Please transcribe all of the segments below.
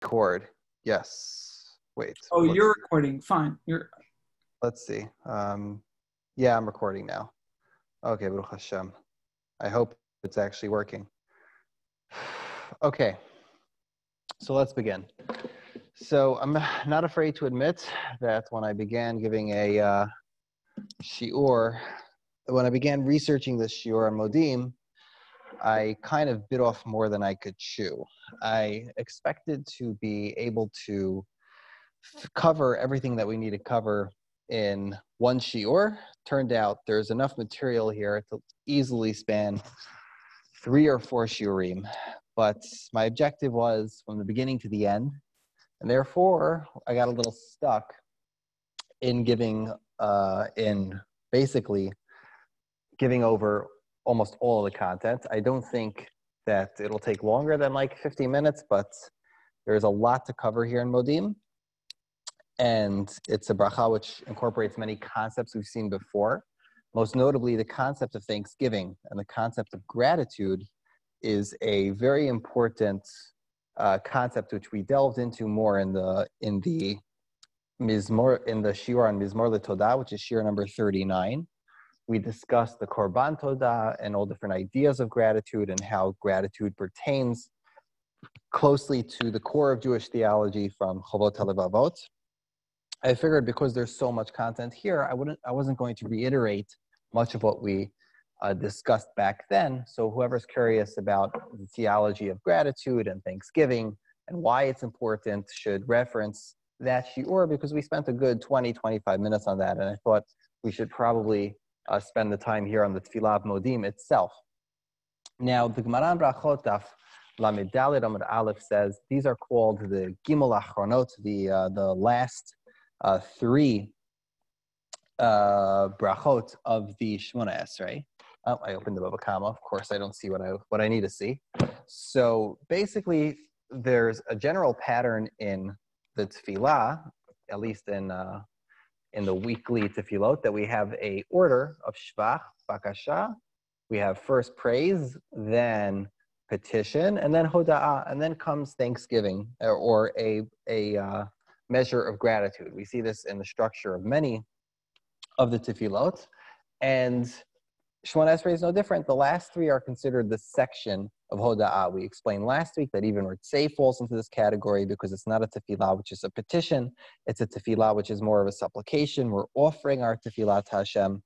record. Yes. Wait. Oh, let's- you're recording. Fine. You're Let's see. Um, yeah, I'm recording now. Okay, Baruch Hashem. I hope it's actually working. Okay, so let's begin. So I'm not afraid to admit that when I began giving a uh, shiur, when I began researching this shiur on Modim, I kind of bit off more than I could chew. I expected to be able to cover everything that we need to cover in one shiur. Turned out there's enough material here to easily span three or four shiurim. But my objective was from the beginning to the end, and therefore I got a little stuck in giving, uh, in basically giving over almost all of the content. I don't think that it'll take longer than like 50 minutes, but there's a lot to cover here in Modim. And it's a bracha which incorporates many concepts we've seen before. Most notably, the concept of thanksgiving and the concept of gratitude is a very important uh, concept which we delved into more in the in the Mizmor in the Shiur on Mizmor Todah, which is Shiur number 39 we discussed the Korban Todah and all different ideas of gratitude and how gratitude pertains closely to the core of Jewish theology from Chovot HaLevavot. I figured because there's so much content here, I wouldn't, I wasn't going to reiterate much of what we uh, discussed back then. So whoever's curious about the theology of gratitude and Thanksgiving and why it's important should reference that shiur because we spent a good 20, 25 minutes on that. And I thought we should probably uh, spend the time here on the Tfilah of Modim itself. Now, the Gemara Brachot Daf Lamed Amud Aleph says these are called the Gimel Achronot, the uh, the last uh, three uh, brachot of the Shmona Esrei. Oh, I opened the Baba Kama. Of course, I don't see what I what I need to see. So basically, there's a general pattern in the Tfilah, at least in uh, in the weekly tefillot that we have a order of shvach, bakasha. We have first praise, then petition, and then hoda'ah, and then comes thanksgiving or, a, a uh, measure of gratitude. We see this in the structure of many of the tefillot. And Shemona Esrei is no different. The last three are considered the section of Hoda'ah. We explained last week that even Ritzei falls into this category because it's not a tefillah, which is a petition. It's a tefillah, which is more of a supplication. We're offering our tefillah to Hashem.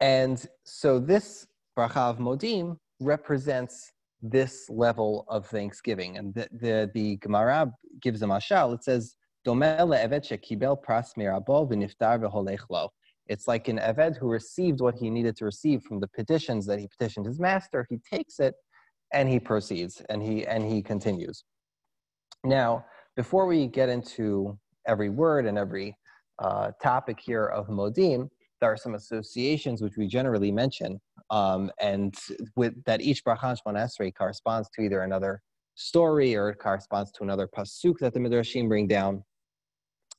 And so this bracha of Modim represents this level of thanksgiving. And the, the, the Gemara gives a mashal. It says, "Domeh le'evet shekibel pras v'niftar v'holech lo." It's like an Eved who received what he needed to receive from the petitions that he petitioned his master. He takes it and he proceeds and he and he continues. Now, before we get into every word and every uh, topic here of Modim, there are some associations which we generally mention, um, and with that each brachan Shmon Esrei corresponds to either another story or it corresponds to another pasuk that the midrashim bring down.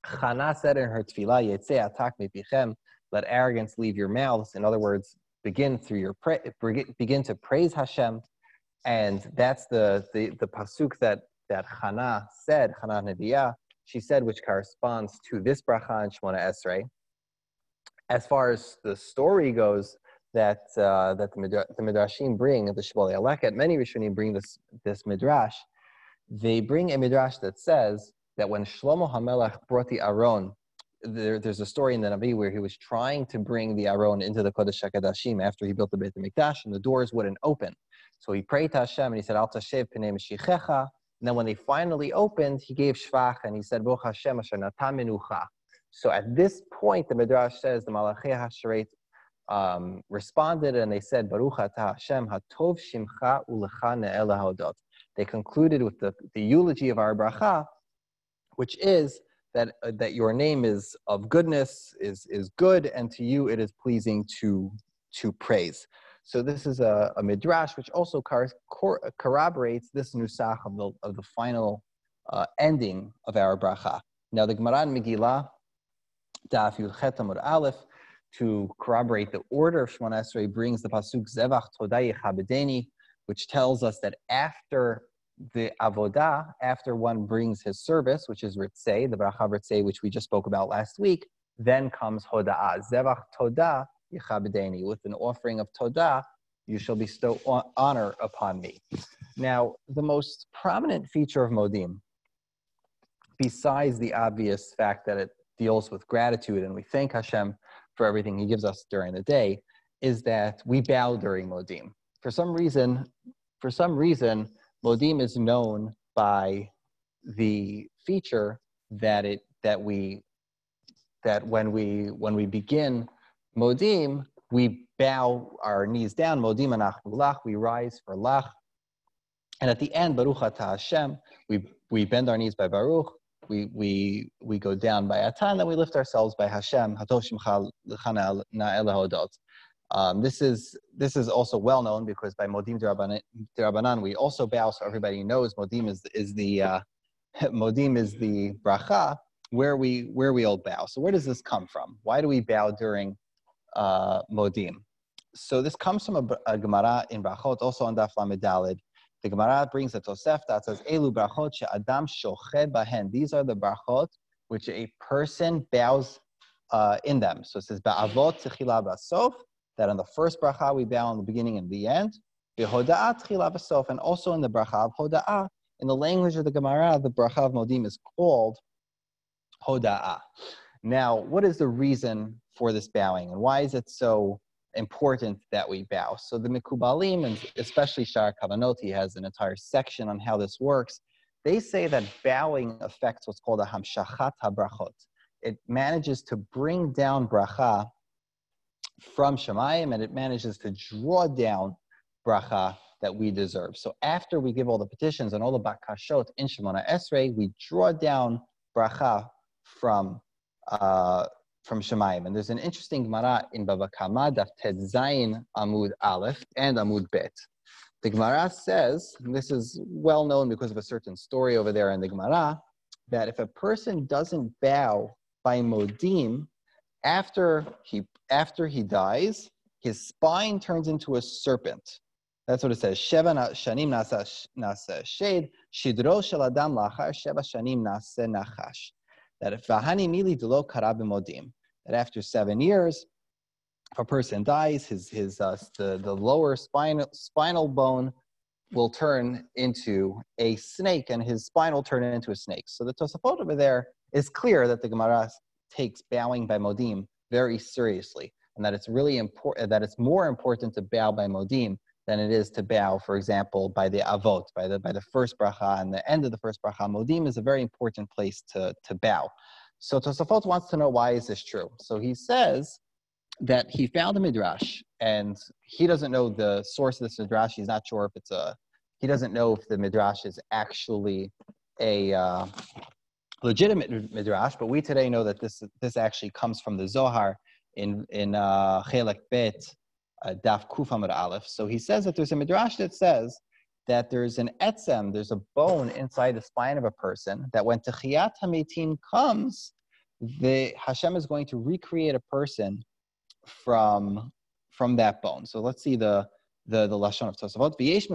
Chana said in her tefillah, "Yetzei atak mipichem." Let arrogance leave your mouths. In other words, begin through your pra- begin to praise Hashem, and that's the the, the pasuk that that Hannah said, Hannah Nebiah, she said, which corresponds to this bracha in Shemona Esrei. As far as the story goes, that uh, that the, Midra- the midrashim bring, the Shibbolei HaLeket, many Rishonim bring this this midrash. They bring a midrash that says that when Shlomo Hamelech brought the Aron there, there's a story in the Navi where he was trying to bring the Aron into the Kodesh HaKadashim after he built the Beit HaMikdash and the doors wouldn't open. So he prayed to Hashem and he said, Al Tashev P'nei Mashichecha. And then when they finally opened, he gave Shvach and he said, Baruch Hashem Asher. So at this point, the Midrash says, the Malachei HaSharet um, responded and they said, Baruch Atah Hashem Hatov Shimcha Ulecha Ne'el HaHodot. They concluded with the, the eulogy of our bracha, which is that uh, that your name is of goodness is is good and to you it is pleasing to to praise. So this is a, a midrash which also cor- cor- corroborates this nusach of the of the final uh, ending of our bracha. Now the gemara in megillah daf amud aleph to corroborate the order of Shemon Esrei brings the pasuk zevach todai chabedeni which tells us that after the avodah, after one brings his service, which is ritzei, the bracha ritzei, which we just spoke about last week, then comes hoda'ah. Zevach todah yichabedeni. With an offering of todah, you shall bestow honor upon me. Now, the most prominent feature of modim, besides the obvious fact that it deals with gratitude and we thank Hashem for everything he gives us during the day, is that we bow during modim. For some reason, for some reason, Modim is known by the feature that it that we that when we when we begin Modim, we bow our knees down, Modim anachnu lach, we rise for lach. And at the end, Baruch atah Hashem, we, we bend our knees by Baruch, we, we, we go down by Atan, then we lift ourselves by Hashem, l'chana na'el um, this is this is also well known because by Modim Dirabanan we also bow, so everybody knows Modim is is the uh, Modim is the bracha where we where we all bow. So where does this come from? Why do we bow during uh, Modim? So this comes from a, a Gemara in Brachot, also on Daf Lamed The Gemara brings a Tosef that says Elu brachot Adam shoched bahen. These are the brachot which a person bows uh, in them. So it says ba'avot tchila basof that on the first bracha we bow in the beginning and the end. And also in the bracha of hoda'ah, in the language of the Gemara, the bracha of Modim is called hoda'ah. Now, what is the reason for this bowing, and why is it so important that we bow? So the Mikubalim, and especially Shar Kavanoti, has an entire section on how this works. They say that bowing affects what's called a hamshachat habrachot. It manages to bring down bracha from Shemayim, and it manages to draw down bracha that we deserve. So after we give all the petitions and all the bakashot in Shemona Esrei, we draw down bracha from uh, from Shemayim. And there's an interesting Gemara in Baba Kama, Daf Zayin Amud Aleph and Amud Bet. The Gemara says, this is well known because of a certain story over there in the Gemara, that if a person doesn't bow by Modim, after he after he dies, his spine turns into a serpent. That's what it says. Sheva shanim nasa shade, shidro shel adam lachar sheva shanim nasa nachash. That if vahani mili delo modim, that after seven years, if a person dies, his his uh, the the lower spinal spinal bone will turn into a snake, and his spine will turn into a snake. So the Tosafot over there is clear that the Gemara takes bowing by modim very seriously, and that it's really important that it's more important to bow by modim than it is to bow, for example, by the avot, by the by the first bracha and the end of the first bracha. Modim is a very important place to to bow. So Tosafot wants to know why is this true. So he says that he found a midrash, and he doesn't know the source of this midrash. He's not sure if it's a he doesn't know if the midrash is actually a uh, legitimate midrash, but we today know that this this actually comes from the Zohar in in uh, Chelek Bet uh, Daf Kuf Aleph. So he says that there's a midrash that says that there's an etzem, there's a bone inside the spine of a person that when Techiyat Hametin comes, the Hashem is going to recreate a person from from that bone. So let's see the the the lashon of Tosafot. V'yesh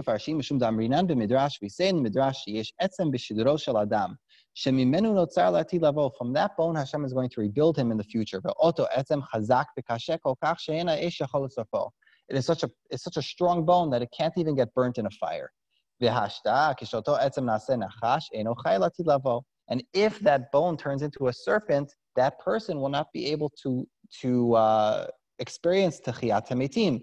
midrash yesh etzem b'shidro shel adam. From that bone, Hashem is going to rebuild him in the future. It is such a it's such a strong bone that it can't even get burnt in a fire. And if that bone turns into a serpent, that person will not be able to to uh, experience techiyat metim.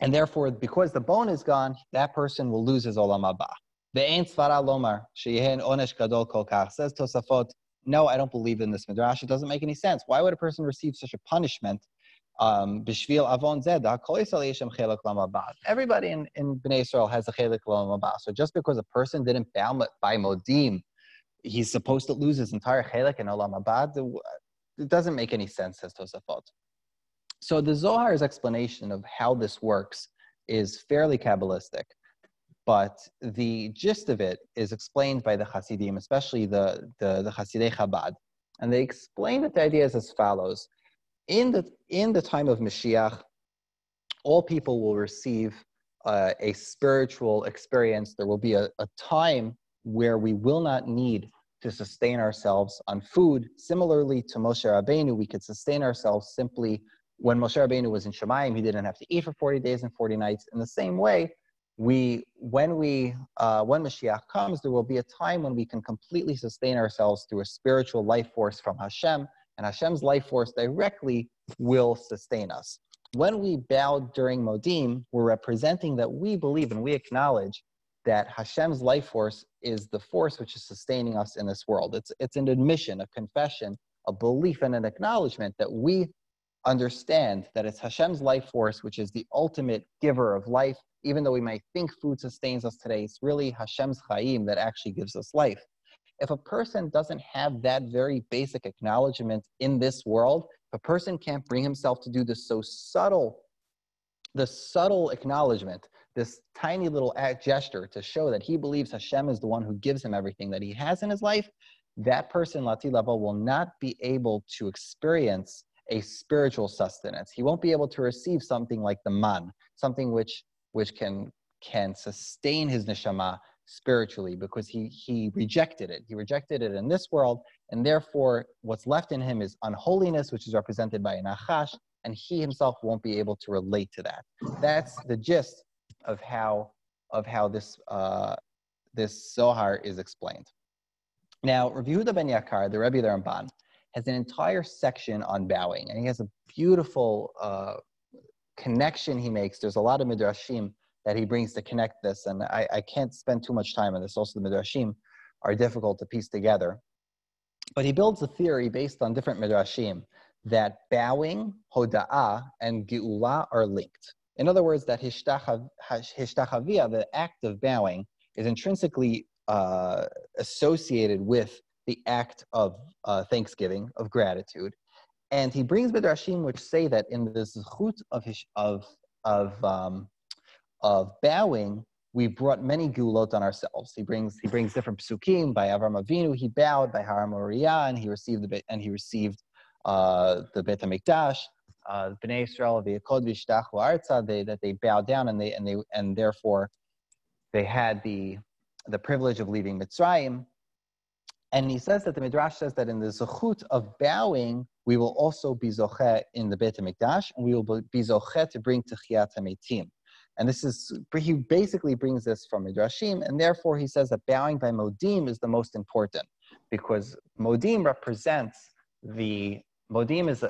And therefore, because the bone is gone, that person will lose his olam haba. Ve'en svara lomar, sheyehen onesh gadol kol Says Tosafot, no, I don't believe in this midrash. It doesn't make any sense. Why would a person receive such a punishment? Um, bishvil avon zed, Everybody in, in Bnei Israel has a chelik lamabah. So just because a person didn't bow by modim, he's supposed to lose his entire chelik in olam abad. It doesn't make any sense, says Tosafot. So the Zohar's explanation of how this works is fairly kabbalistic but the gist of it is explained by the Hasidim, especially the, the, the Hasidei Chabad. And they explain that the idea is as follows. In the, in the time of Mashiach, all people will receive uh, a spiritual experience. There will be a, a time where we will not need to sustain ourselves on food. Similarly to Moshe Rabbeinu, we could sustain ourselves simply when Moshe Rabbeinu was in Shemayim, he didn't have to eat for 40 days and 40 nights. In the same way, we when we uh, when Mashiach comes, there will be a time when we can completely sustain ourselves through a spiritual life force from Hashem, and Hashem's life force directly will sustain us. When we bow during Modim, we're representing that we believe and we acknowledge that Hashem's life force is the force which is sustaining us in this world. It's, it's an admission, a confession, a belief, and an acknowledgement that we understand that it's Hashem's life force which is the ultimate giver of life. Even though we might think food sustains us today, it's really Hashem's chayim that actually gives us life. If a person doesn't have that very basic acknowledgement in this world, if a person can't bring himself to do this so subtle, the subtle acknowledgement this tiny little act gesture to show that he believes Hashem is the one who gives him everything that he has in his life, that person, Lati level, will not be able to experience a spiritual sustenance. He won't be able to receive something like the man, something which which can can sustain his neshama spiritually because he he rejected it. He rejected it in this world, and therefore what's left in him is unholiness, which is represented by an achash, and he himself won't be able to relate to that. That's the gist of how of how this uh, this Zohar is explained. Now, Rav Yehuda ben Yakar, the Rebbe the Ramban, has an entire section on bowing, and he has a beautiful uh, connection he makes. There's a lot of midrashim that he brings to connect this, and I, I can't spend too much time on this. Also, the midrashim are difficult to piece together, but he builds a theory based on different midrashim that bowing, hoda'ah, and geula are linked. In other words, that hishtachavia, the act of bowing, is intrinsically uh, associated with the act of uh, thanksgiving, of gratitude. And he brings midrashim which say that in the zechut of, his, of, of, um, of bowing, we brought many gulot on ourselves. He brings he brings different psukim by Avram Avinu. He bowed by Har Moriah, and he received the and he received uh, the Beit Hamikdash uh, Bnei Israel, the Akod Vishtachu Arza, that they bowed down and they and they and therefore they had the the privilege of leaving Mitzrayim. And he says that the Midrash says that in the zechut of bowing, we will also be zoche in the Beit Hamikdash, and we will be zoche to bring Techiyat Hametim. And this is he basically brings this from Midrashim, and therefore he says that bowing by Modim is the most important because Modim represents the Modim is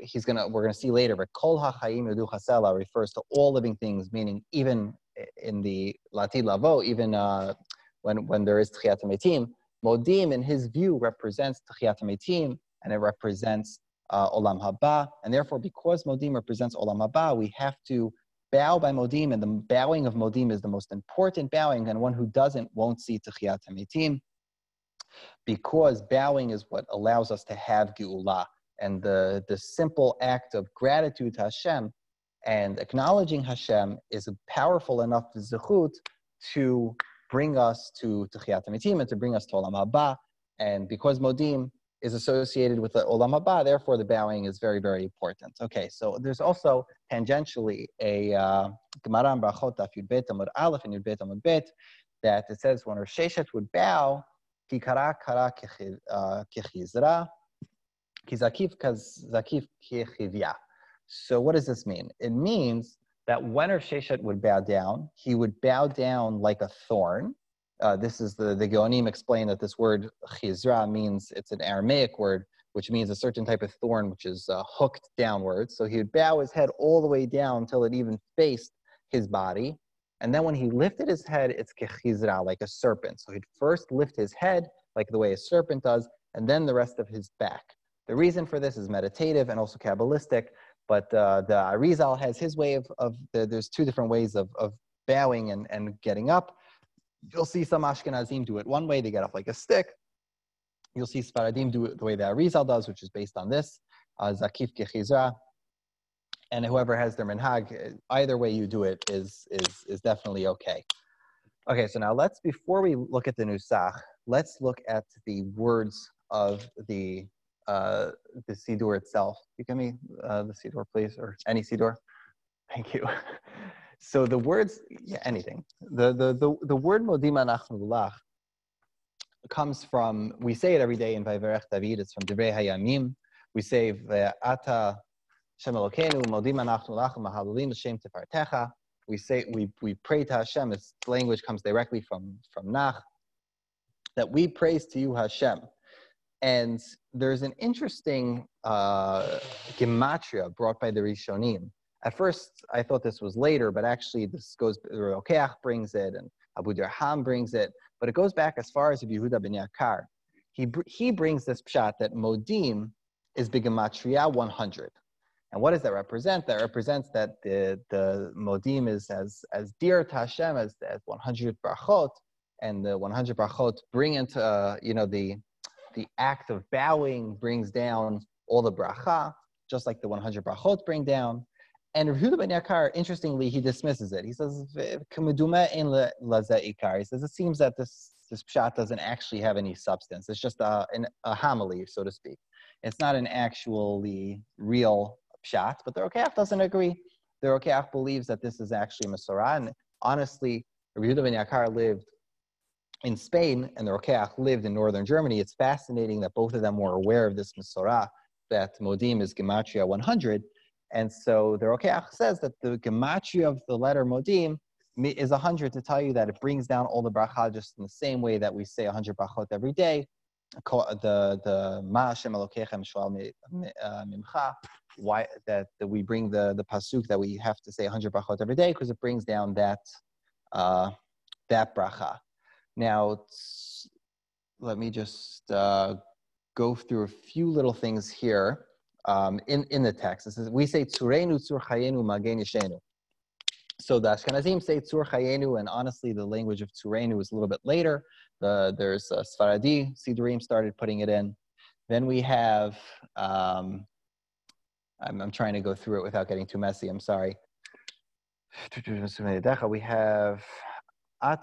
he's gonna we're gonna see later, but Kol HaChaim Yudu Chasela refers to all living things, meaning even in the Latid Lavo, even uh, when when there is Tchiyat Metim, Modim in his view represents Tchiyat Metim and it represents uh, Olam Haba, and therefore because Modim represents Olam Haba, we have to bow by Modim, and the bowing of Modim is the most important bowing, and one who doesn't won't see Tchiyat Metim because bowing is what allows us to have Geulah and the, the simple act of gratitude to Hashem and acknowledging Hashem is a powerful enough zechut to bring us to Techiyat Mitim and to bring us to Olam Haba. And because Modim is associated with the Olam Haba, therefore the bowing is very, very important. Okay, so there's also tangentially a uh, Gemara in Brachot Yud Bet Amud Aleph and Yud Bet Amud Bet that it says when Rosh would bow, Kikara Kara Kechizra, uh, zakif So what does this mean? It means that when Sheshet would bow down, he would bow down like a thorn. Uh, this is the, the Geonim explain that this word chizra means, it's an Aramaic word, which means a certain type of thorn which is uh, hooked downwards. So he would bow his head all the way down until it even faced his body. And then when he lifted his head, it's kechizra, like a serpent. So he'd first lift his head, like the way a serpent does, and then the rest of his back. The reason for this is meditative and also Kabbalistic, but uh, the Arizal has his way of, of the, there's two different ways of, of bowing and, and getting up. You'll see some Ashkenazim do it one way, they get up like a stick. You'll see Sfaradim do it the way the Arizal does, which is based on this, uh, Zakif Kechizra. And whoever has their minhag, either way you do it is, is, is definitely okay. Okay, so now let's, before we look at the Nusach, let's look at the words of the uh, the Siddur itself. You give me uh, the Siddur, please, or any Siddur. Thank you. so the words, yeah, anything. The the the, the word modim anachnu comes from. We say it every day in Vayevarech David. It's from Divrei Hayamim. We say Ata Shem Elokeinu modim anachnu lach mahalalim Shem tefartecha. We say we we pray to Hashem. Its language comes directly from from Nach. That we praise to you, Hashem. And there's an interesting uh, gematria brought by the Rishonim at first, I thought this was later, but actually this goes, Rokeach brings it and Abudarham brings it, but it goes back as far as Yehuda ben Yakar. He, he brings this pshat that Modim is Bigamatria 100. And what does that represent? That represents that the, the Modim is as, as dear to Hashem as, as 100 brachot, and the 100 brachot bring into, uh, you know, the, the act of bowing brings down all the bracha, just like the 100 brachot bring down. And Yehuda ben Yakar, interestingly, he dismisses it. He says, He says, it seems that this, this pshat doesn't actually have any substance. It's just a, an, a homily, so to speak. It's not an actually real pshat, but the Rokeach doesn't agree. The Rokeach believes that this is actually Masorah. And honestly, Yehuda ben Yakar lived in Spain and the Rokeach lived in northern Germany. It's fascinating that both of them were aware of this Masorah, that Modim is Gematria 100, and so the Rokeach says that the gematria of the letter Modim is 100 to tell you that it brings down all the bracha just in the same way that we say 100 brachot every day. The the Ma'ashem Elokechem Shwal uh, Mimcha, why that, that we bring the the pasuk that we have to say 100 brachot every day because it brings down that uh, that bracha. Now, let me just uh, go through a few little things here um, in, in the text. Says, we say Tzurenu Tzur Chayenu Magen Yishenu. So the Ashkenazim say Tzur Chayenu, and honestly, the language of Tzurenu is a little bit later. The, there's uh, Sfaradi, Sidurim started putting it in. Then we have, um, I'm, I'm trying to go through it without getting too messy, I'm sorry. We have Al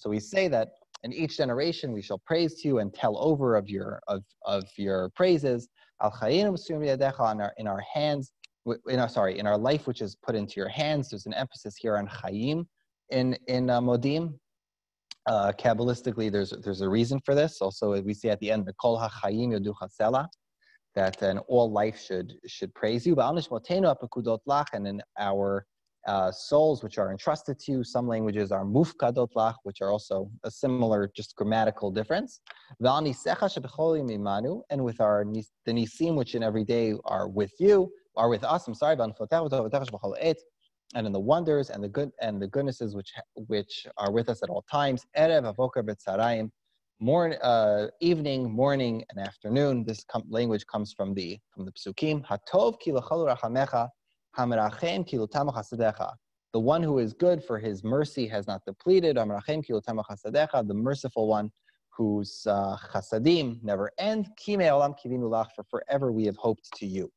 so we say that in each generation we shall praise to you and tell over of your of, of your praises. In our in our hands, in our sorry, in our life which is put into your hands. There's an emphasis here on chayim in in uh, modim. Uh, Kabbalistically, there's there's a reason for this. Also, we see at the end the kol hachayim yoduchasela that then all life should should praise you. And in our uh, souls, which are entrusted to you, some languages are mufkadot lach, which are also a similar, just grammatical difference. And with our the nisim, which in every day are with you, are with us. I'm sorry, and in the wonders and the good and the goodnesses which which are with us at all times morning, uh, evening, morning, and afternoon. This com- language comes from the from the psukim. Hatov rachamecha, hamerachem. The one who is good for his mercy has not depleted. Hamerachem. The merciful one whose uh, chasadim never end. Kime olam. For forever we have hoped to you.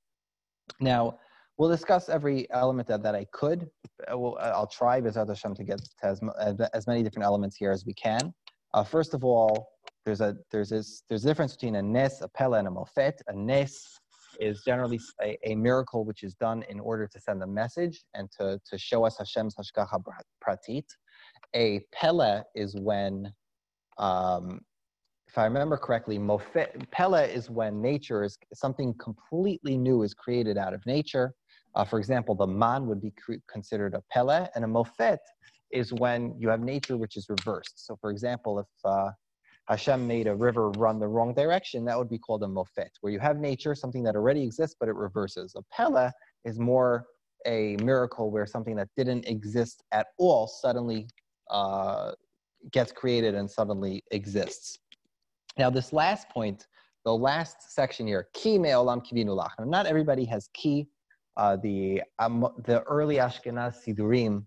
Now. We'll discuss every element that, that I could. I'll try, Bezat Hashem, to get to as, as many different elements here as we can. Uh, first of all, there's a there's this there's a difference between a nes, a pella, and a mofet. A nes is generally a, a, miracle which is done in order to send a message and to, to show us Hashem's hashgacha pratit. A pella is when, um, if I remember correctly, mofet, pella is when nature is something completely new is created out of nature. Uh, for example, the man would be considered a pella, and a mofet is when you have nature which is reversed. So, for example, if uh, Hashem made a river run the wrong direction, that would be called a mofet, where you have nature, something that already exists, but it reverses. A pella is more a miracle where something that didn't exist at all suddenly uh, gets created and suddenly exists. Now, this last point, the last section here, ki me'olam kivinulach. Not everybody has ki. Uh, the, um, the early Ashkenaz Sidurim,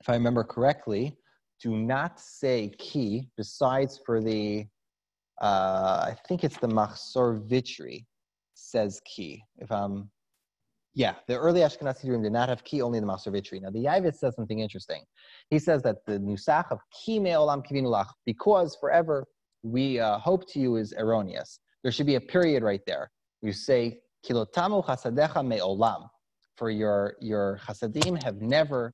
if I remember correctly, do not say ki besides for the, uh, I think it's the Machzor Vitry says ki. If I'm, yeah, the early Ashkenazi Sidurim did not have ki, only the Machzor Vitry. Now the Yavitz says something interesting. He says that the Nusach of ki me'olam kivinulach, because forever we uh, hope to you is erroneous. There should be a period right there. You say, Kilotamu chasadecha me olam, For your, your chasadim have never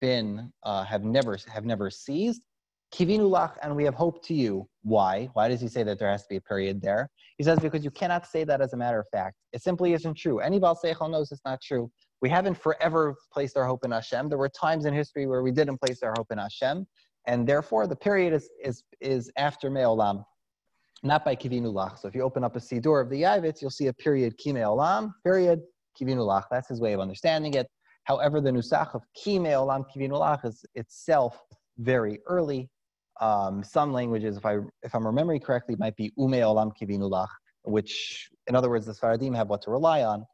been, uh, have never, have never ceased. kivinulach and we have hope to you. Why? Why does he say that there has to be a period there? He says because you cannot say that as a matter of fact. It simply isn't true. Any Baal Seichel knows it's not true. We haven't forever placed our hope in Hashem. There were times in history where we didn't place our hope in Hashem, and therefore the period is is is after Me'olam, not by kivinulach. So if you open up a Siddur of the Yavitz, you'll see a period Ki Me'olam, period kivinulach. That's his way of understanding it. However, the Nusach of Ki Me'olam Kivinu lach is itself very early um, some languages, if I if I'm remembering correctly, might be ume olam kivinulach, which, in other words, the Sfaradim have what to rely on.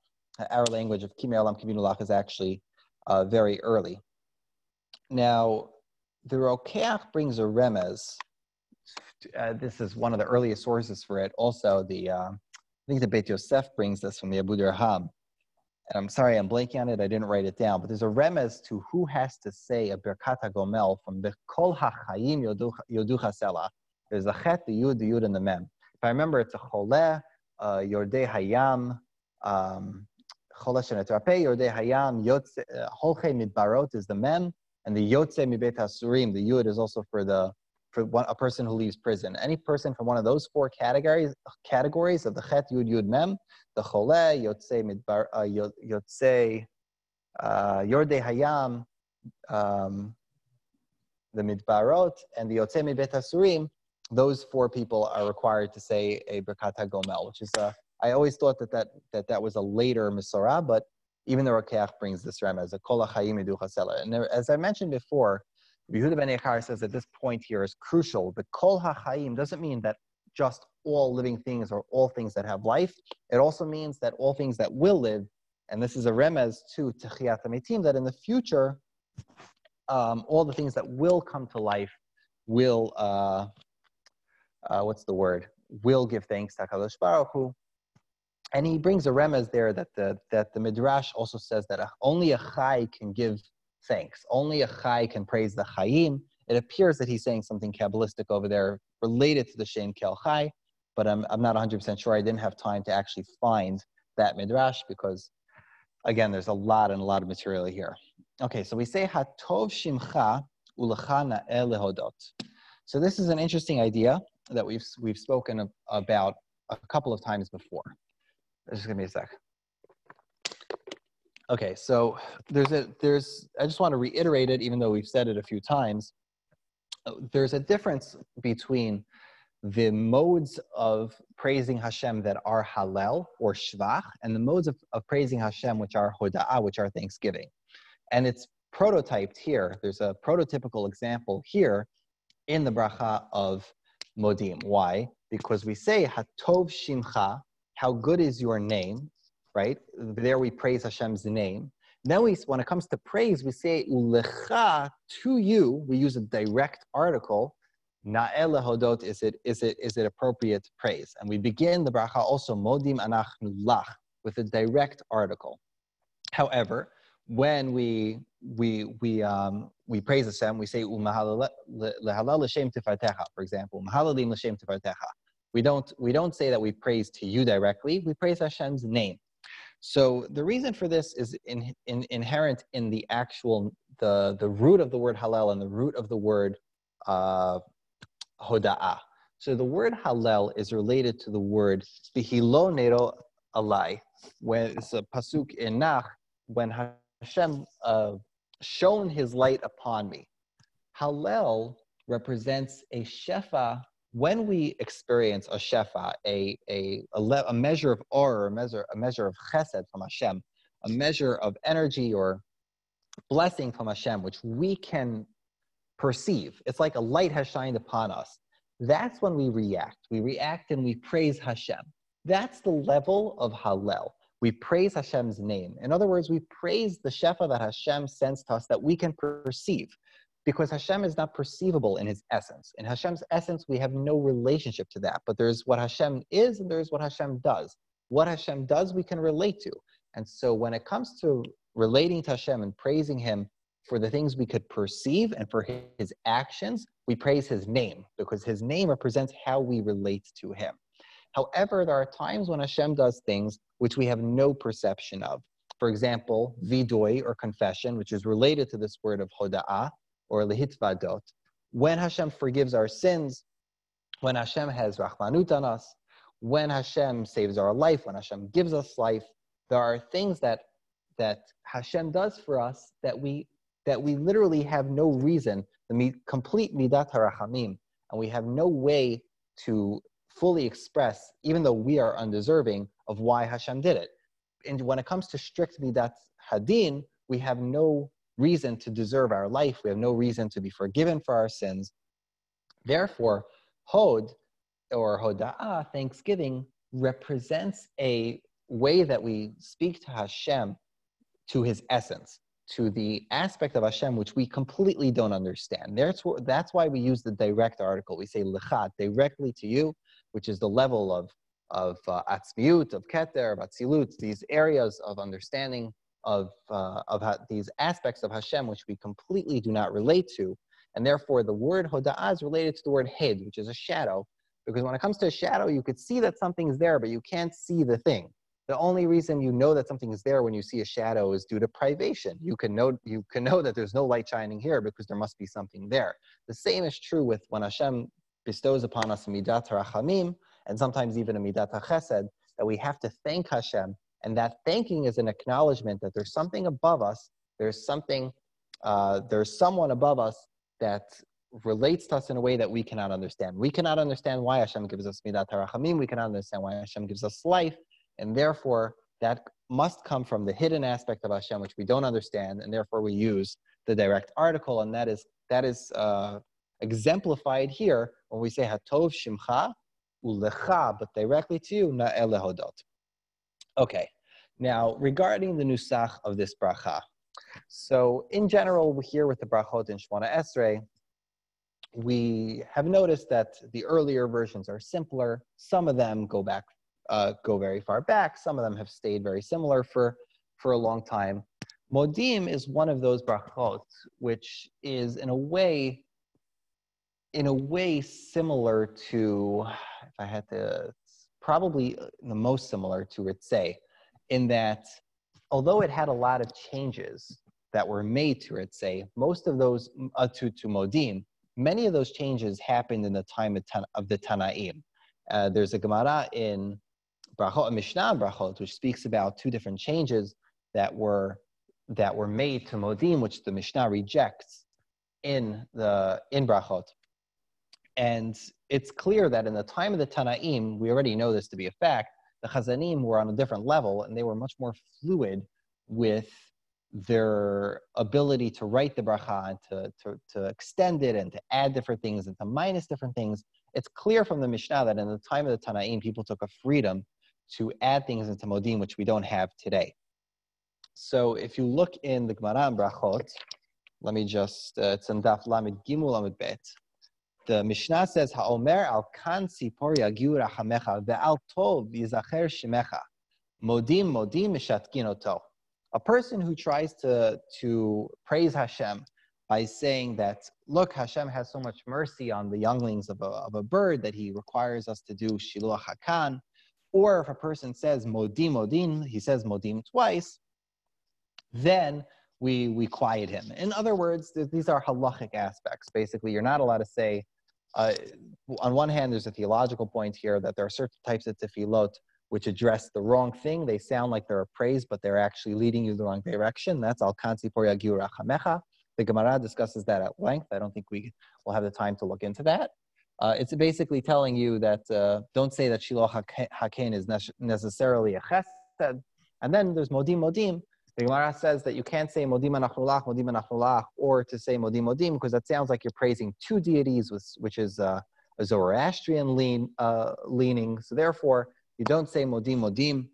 Our language of kime olam kivinulach is actually uh, very early. Now, the Rokeach brings a remez. Uh, this is one of the earliest sources for it. Also, the uh, I think the Beit Yosef brings this from the Abudarham and I'm sorry, I'm blanking on it. I didn't write it down, but there's a remez to who has to say a Birkat Gomel from the Kol HaChayim Yoducha Sela. There's a Chet, the Yud, the Yud, and the Mem. If I remember, it's a Choleh, uh, Yordei Hayam, um, Choleh Shenetrape, Yordei Hayam, Yotze, uh, Holche Midbarot is the Mem, and the Yotze Mibet HaSurim, the Yud is also for the for one, a person who leaves prison. Any person from one of those four categories categories of the Chet Yud Yud Mem, the Chole, Yotze Midbar, uh, Yotze uh, Yorde Hayam, um, the Midbarot, and the Yotze Mibet Asurim, those four people are required to say a Birkat Gomel, which is a, I always thought that that, that, that was a later Misorah, but even the Rokeach brings this rem as a Kol HaChayim Educha And as I mentioned before, Yehuda ben Yakar says that this point here is crucial. The kol ha'chaim doesn't mean that just all living things or all things that have life. It also means that all things that will live, and this is a remez to techiyat metim, that in the future, um, all the things that will come to life will, uh, uh, what's the word? Will give thanks to HaKadosh Baruch Hu. And he brings a remez there that the, that the Midrash also says that only a chai can give thanks. Only a chai can praise the chayim. It appears that he's saying something Kabbalistic over there related to the Shem Kel Chai, but I'm, I'm not 100% sure. I didn't have time to actually find that midrash because, again, there's a lot and a lot of material here. Okay, so we say Hatov Shimcha Ulecha Lehodot. So this is an interesting idea that we've, we've spoken about a couple of times before. Just give me a sec. Okay, so there's a there's I just want to reiterate it, even though we've said it a few times. There's a difference between the modes of praising Hashem that are Hallel or Shvach, and the modes of, of praising Hashem which are Hoda'ah, which are Thanksgiving. And it's prototyped here. There's a prototypical example here in the bracha of Modim. Why? Because we say Hatov Shimcha, how good is your name, right? There we praise Hashem's name. Then we, when it comes to praise, we say ulecha to you. We use a direct article. Na'el hodot is it is it is it appropriate praise? And we begin the bracha also modim anachnu lach with a direct article. However, when we we we um, we praise Hashem, we say umahalal l'shem tifartecha, for example, mahalalim l'shem. We don't we don't say that we praise to you directly. We praise Hashem's name. So the reason for this is in, in, inherent in the actual the the root of the word halal and the root of the word uh, hoda'ah. So the word halal is related to the word bihilo nero alai. When it's a pasuk in Nach, when Hashem uh, shone His light upon me. Halal represents a shefa when we experience a shefa, a, a, a, le- a measure of or, a measure, a measure of chesed from Hashem, a measure of energy or blessing from Hashem, which we can perceive, it's like a light has shined upon us. That's when we react. We react and we praise Hashem. That's the level of Hallel. We praise Hashem's name. In other words, we praise the Shefa that Hashem sends to us that we can perceive because Hashem is not perceivable in his essence. In Hashem's essence, we have no relationship to that, but there's what Hashem is and there's what Hashem does. What Hashem does, we can relate to. And so when it comes to relating to Hashem and praising him for the things we could perceive and for his actions, we praise his name because his name represents how we relate to him. However, there are times when Hashem does things which we have no perception of. For example, vidoy or confession, which is related to this word of hoda'ah or lihitvadot. When Hashem forgives our sins, when Hashem has rahmanut on us, when Hashem saves our life, when Hashem gives us life, there are things that that Hashem does for us that we that we literally have no reason, the complete midat harachamim, and we have no way to fully express, even though we are undeserving, of why Hashem did it. And when it comes to strict midat hadin, we have no reason to deserve our life. We have no reason to be forgiven for our sins. Therefore, Hod or Hoda'ah, thanksgiving, represents a way that we speak to Hashem to his essence to the aspect of Hashem which we completely don't understand. That's, that's why we use the direct article. We say lechat, directly to you, which is the level of, of uh, atzmiut, of keter, of atzilut, these areas of understanding of, uh, of ha- these aspects of Hashem which we completely do not relate to. And therefore, the word hoda'ah is related to the word hid, which is a shadow. Because when it comes to a shadow, you could see that something's there, but you can't see the thing. The only reason you know that something is there when you see a shadow is due to privation. You can know you can know that there's no light shining here because there must be something there. The same is true with when Hashem bestows upon us a midat rachamim and sometimes even a midat chesed that we have to thank Hashem, and that thanking is an acknowledgement that there's something above us. There's something. Uh, there's someone above us that relates to us in a way that we cannot understand. We cannot understand why Hashem gives us midat rachamim. We cannot understand why Hashem gives us life. And therefore, that must come from the hidden aspect of Hashem, which we don't understand, and therefore we use the direct article, and that is that is uh, exemplified here when we say Hatov Shimcha Ulecha, but directly to you, Na Elehodot. Okay, now regarding the nusach of this bracha. So in general, here with the brachot in Shemona Esrei, we have noticed that the earlier versions are simpler. Some of them go back uh, go very far back. Some of them have stayed very similar for, for a long time. Modim is one of those brachot, which is in a way, in a way similar to, if I had to, probably the most similar to Ritzeh, in that although it had a lot of changes that were made to it, say, most of those uh, to, to Modim, many of those changes happened in the time of, of the Tanaim. Uh, there's a Gemara in brachot, Mishnah brachot, which speaks about two different changes that were that were made to modim, which the Mishnah rejects in the in brachot. And it's clear that in the time of the Tanaim, we already know this to be a fact. The Chazanim were on a different level, and they were much more fluid with their ability to write the bracha and to, to, to extend it and to add different things and to minus different things. It's clear from the Mishnah that in the time of the Tanaim, people took a freedom to add things into Modim which we don't have today. So if you look in the Gemara and Brachot, let me just, uh, it's in Daf Lamed Gimul Lamed Bet. The Mishnah says, Ha'omer al kan sipor yagiu rachamecha ve'al tov yizacher shemecha. Modim modim mishatkin oto. A person who tries to, to praise Hashem by saying that, look, Hashem has so much mercy on the younglings of a, of a bird that he requires us to do shiluach hakan, or if a person says modim modim, he says modim twice, then we, we quiet him. In other words, these are halachic aspects. Basically, you're not allowed to say, uh, on one hand, there's a theological point here that there are certain types of tefillot which address the wrong thing. They sound like they're a praise, but they're actually leading you the wrong direction. That's al kansi por yagiu The Gemara discusses that at length. I don't think we will have the time to look into that. Uh, it's basically telling you that uh, don't say that Shiluach HaKen is ne- necessarily a chesed. And then there's Modim Modim. The Gemara says that you can't say modim anachnulach, modim anachnulach, or to say modim modim, because that sounds like you're praising two deities, which is uh, a Zoroastrian lean, uh, leaning. So therefore, you don't say modim modim.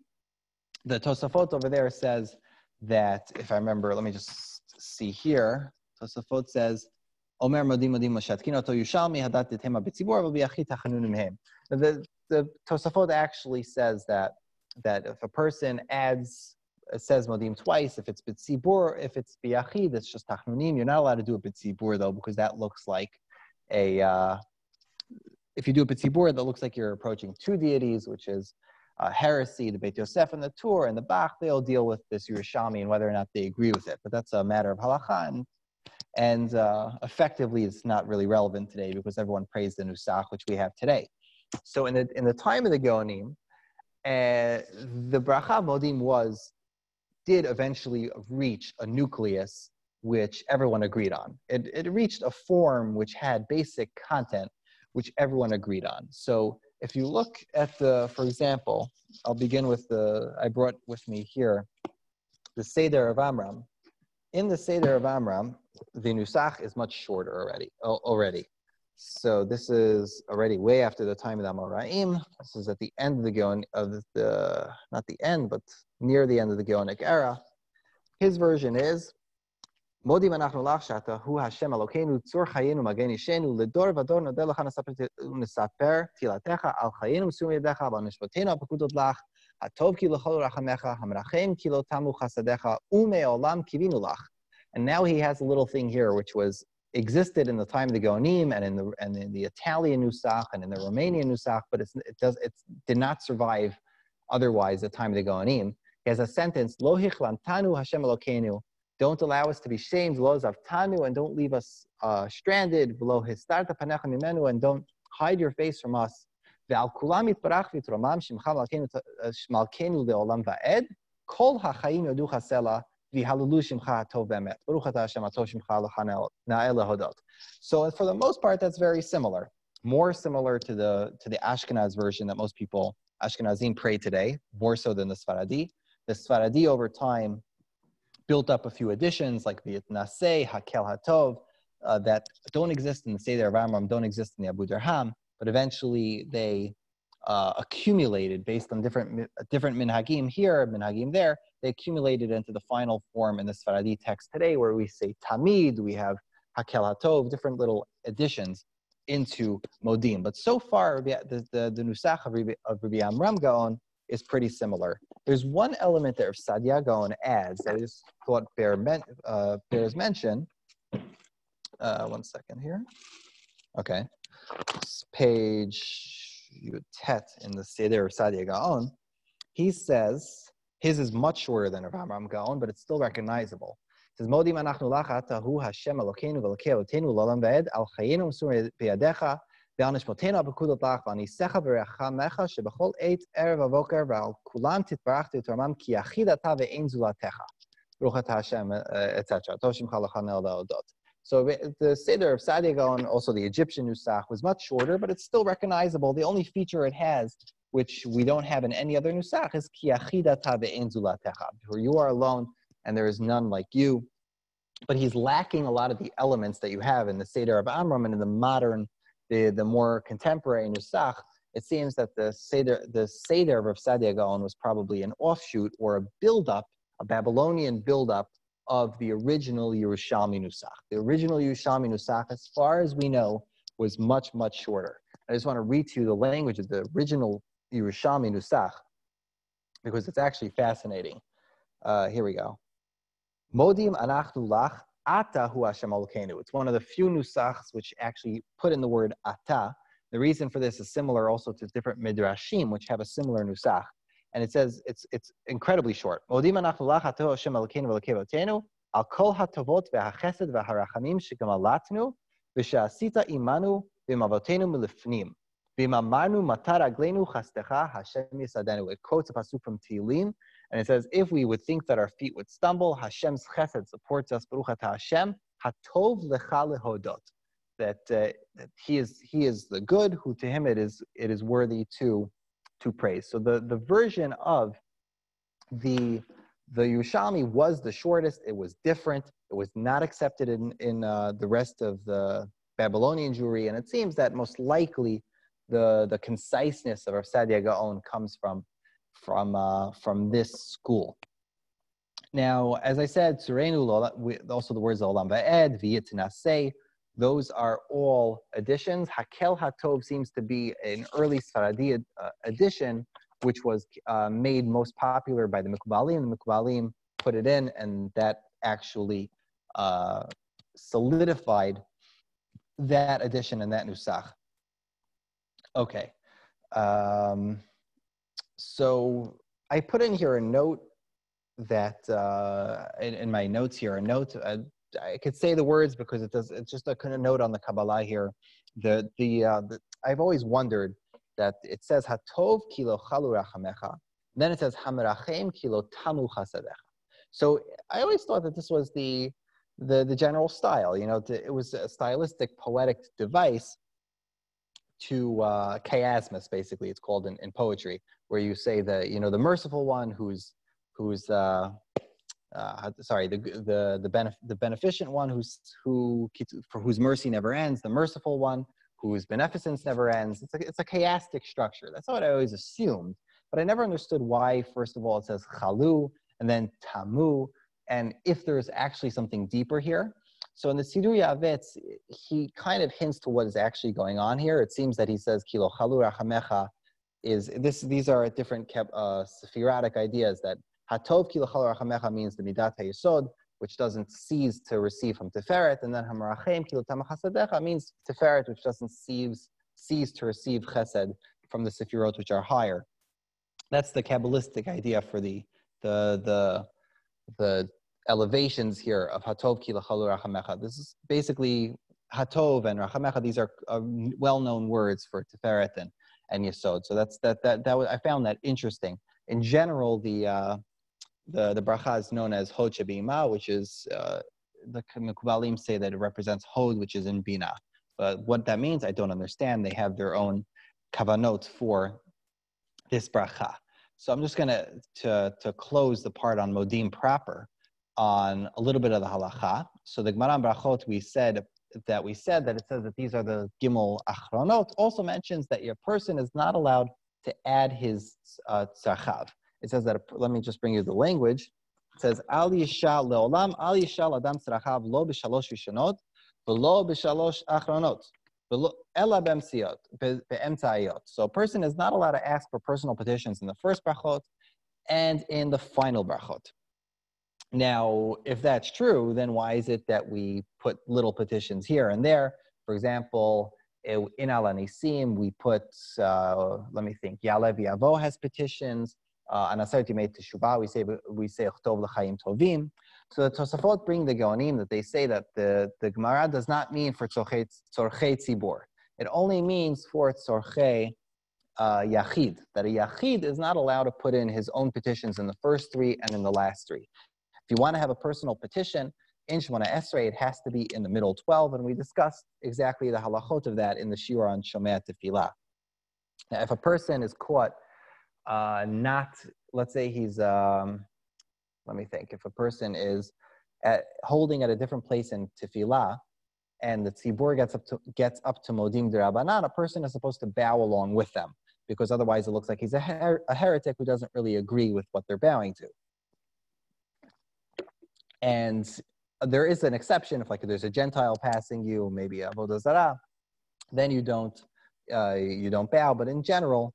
The Tosafot over there says that, if I remember, let me just see here. Tosafot says, Omer modim modim mashatkin oto yushalmi hadat detema b'tzibor v'biachit hachanunim hem. The Tosafot actually says that that if a person adds says modim twice. If it's bitzibur, if it's biyachid, it's just tachnunim. You're not allowed to do a bitzibur though, because that looks like a. Uh, if you do a bitzibur, that looks like you're approaching two deities, which is uh, heresy. The Beit Yosef and the Tur and the Bach, they all deal with this Yerushalmi and whether or not they agree with it. But that's a matter of halacha, and, and uh, effectively, it's not really relevant today because everyone prays the Nusach, which we have today. So in the in the time of the Geonim, uh, the bracha modim was did eventually reach a nucleus which everyone agreed on. It, it reached a form which had basic content which everyone agreed on. So if you look at the, for example, I'll begin with the, I brought with me here, the Seder of Amram. In the Seder of Amram, the Nusach is much shorter already. already. So this is already way after the time of the Amoraim. This is at the end of the Gaon of the not the end, but near the end of the Gaonic era. His version is Modim anachnu lach shata hu Hashem Elokeinu tzur chayinu magen ishenu ledor vador nodel nesaper tilatecha al chayinu sum yedecha ba nishvatenu apakudot lach hatov ki lechol rachamecha hamrachem ki lo tamu chasadecha ume olam kivinu lach. And now he has a little thing here, which was existed in the time of the Gaonim and in the and in the Italian Nusach and in the Romanian Nusach, but it does it did not survive otherwise the time of the Gaonim. He has a sentence: Lo hichlantanu Hashem Elokeinu. Don't allow us to be shamed, lo zavtanu, and don't leave us uh, stranded. Lo histarta panecha mimenu, and don't hide your face from us. Ve'al kulam yitbarach v'itramam shimcha malkeinu uh, le'olam va'ed. Kol ha'chaim yodu chasela so for the most part, that's very similar, more similar to the to the Ashkenaz version that most people Ashkenazim pray today, more so than the Sfaradi. The Sfaradi over time built up a few additions like the Itnaseh, Hakel Hatov, uh, that don't exist in the Seder of Amram, don't exist in the Abudarham, but eventually they uh, accumulated based on different different minhagim here, minhagim there. They accumulated into the final form in the Sfaradi text today, where we say Tamid, we have Hakel Hatov, different little additions into Modim. But so far, the, the, the Nusach of Rabbi, of Rabbi Amram Gaon is pretty similar. There's one element that Sadia Gaon adds that is thought bear men, uh, bears mention. Uh, one second here. Okay. Page Tet in the Seder of Sadia Gaon, he says his is much shorter than Rav Amram Gaon, but it's still recognizable. It says, etc. So the Seder of Sadia Gaon, also the Egyptian Nusach, was much shorter, but it's still recognizable. The only feature it has, which we don't have in any other Nusach, is Ki where you are alone and there is none like you. But he's lacking a lot of the elements that you have in the Seder of Amram and in the modern, the, the more contemporary Nusach. It seems that the Seder, the Seder of Sadia Gaon was probably an offshoot or a buildup, a Babylonian buildup of the original Yerushalmi Nusach. The original Yerushalmi Nusach, as far as we know, was much, much shorter. I just want to read to you the language of the original Yerushalmi Nusach because it's actually fascinating. Uh, here we go. Modim anachnu lach ata hu Hashem. It's one of the few nusachs which actually put in the word ata. The reason for this is similar also to different midrashim, which have a similar nusach and it says it's it's incredibly short. It quotes a pasuk from Tehillim, and it says, if we would think that our feet would stumble, Hashem's chesed supports us. Baruch Hashem hatov lecha lehodot. That, uh, that he is he is the good who to him it is it is worthy to to praise. So the, the version of the the Yerushalmi was the shortest. It was different. It was not accepted in in uh, the rest of the Babylonian Jewry, and it seems that most likely the the conciseness of Rav Sadia Gaon comes from from uh, from this school. Now, as I said, Surenu, also the words Olam Va'ed, V'yitinaseh, those are all additions. Hakel Hatov seems to be an early Sfaradi uh, addition, which was uh, made most popular by the Mikubalim. The Mikubalim put it in, and that actually uh, solidified that addition and that nusach. Okay. Um, so I put in here a note that uh, in, in, my notes here, a note. Uh, I could say the words because it does. It's just a kind of note on the Kabbalah here. The the, uh, the I've always wondered that it says hatov kilo chalu rachamecha. Then it says hamerachem kilo tamu chasadecha. So I always thought that this was the the, the general style. You know, to, it was a stylistic, poetic device to uh, chiasmus, basically, it's called in, in poetry, where you say the, you know, the merciful one who's, who's uh, uh, sorry, the, the, the, benef- the beneficent one who's, who, for whose mercy never ends, the merciful one whose beneficence never ends. It's a, it's a chiastic structure. That's what I always assumed. But I never understood why, first of all, it says chalu and then tamu, and if there's actually something deeper here. So in the Sidur Yavitz, he kind of hints to what is actually going on here. It seems that he says kilo chalu rachamecha is this. These are different uh, ideas that hatov chalu rachamecha means the midat hayesod, which doesn't cease to receive from Tiferet, and then hamarachem kilo tamachasadecha means Tiferet, which doesn't cease cease to receive chesed from the sephirot which are higher. That's the kabbalistic idea for the the the the elevations here of Hatov Ki Rachamecha. This is basically Hatov and Rachamecha. These are uh, well-known words for Tiferet and, and Yesod. So that's that that that was, I found that interesting. In general, the uh, the the bracha is known as Hod Shebina, which is uh, the Mekubalim say that it represents Hod, which is in Bina. But what that means, I don't understand. They have their own kavanot for this bracha. So I'm just going to to close the part on Modim proper on a little bit of the halacha. So the Gemara Brachot, we said that we said that it says that these are the Gimel Achronot, also mentions that your person is not allowed to add his uh, It says that, let me just bring you the language. It says, Al Yisha Leolam, Al Yisha Adam Tzrachav Lo B'Shalosh Rishonot, V'Lo B'Shalosh Achronot. So a person is not allowed to ask for personal petitions in the first brachot and in the final brachot. Now, if that's true, then why is it that we put little petitions here and there? For example, in Al Anisim, we put, uh, let me think, Yalev Yavo has petitions. Uh, Anasarti made Teshuvah, we say, we say, Chtov L'chaim Tovim. So the Tosafot bring the Gaonim that they say that the, the Gemara does not mean for Tzorchei Tzibor. It only means for Tzorchei uh, Yachid, that a Yachid is not allowed to put in his own petitions in the first three and in the last three. If you want to have a personal petition, in Shemona Esrei, it has to be in the middle 12, and we discussed exactly the halachot of that in the shiur on Shomea Tefillah. Now, if a person is caught uh, not, let's say he's, um, let me think, if a person is at, holding at a different place in Tefillah, and the tzibur gets up to gets up to modim derabanan, a person is supposed to bow along with them because otherwise it looks like he's a, her- a heretic who doesn't really agree with what they're bowing to. And there is an exception if like there's a Gentile passing you, maybe a Vodazara, then you don't uh, you don't bow. But in general,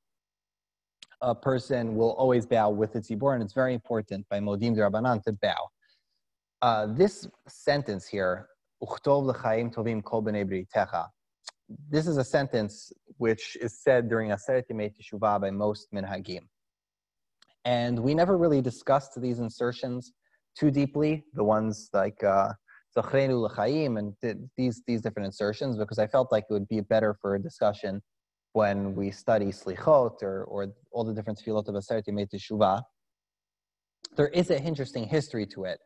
a person will always bow with its tzibur, and it's very important by Modim Rabbanan to bow. Uh, this sentence here, this is a sentence which is said during Aseret Yemei Teshuvah by most minhagim. And we never really discussed these insertions too deeply, the ones like uh, L'chaim and th- these, these different insertions, because I felt like it would be better for a discussion when we study Slichot or, or all the different tefillot of Aseret Yemei Teshuvah. There is an interesting history to it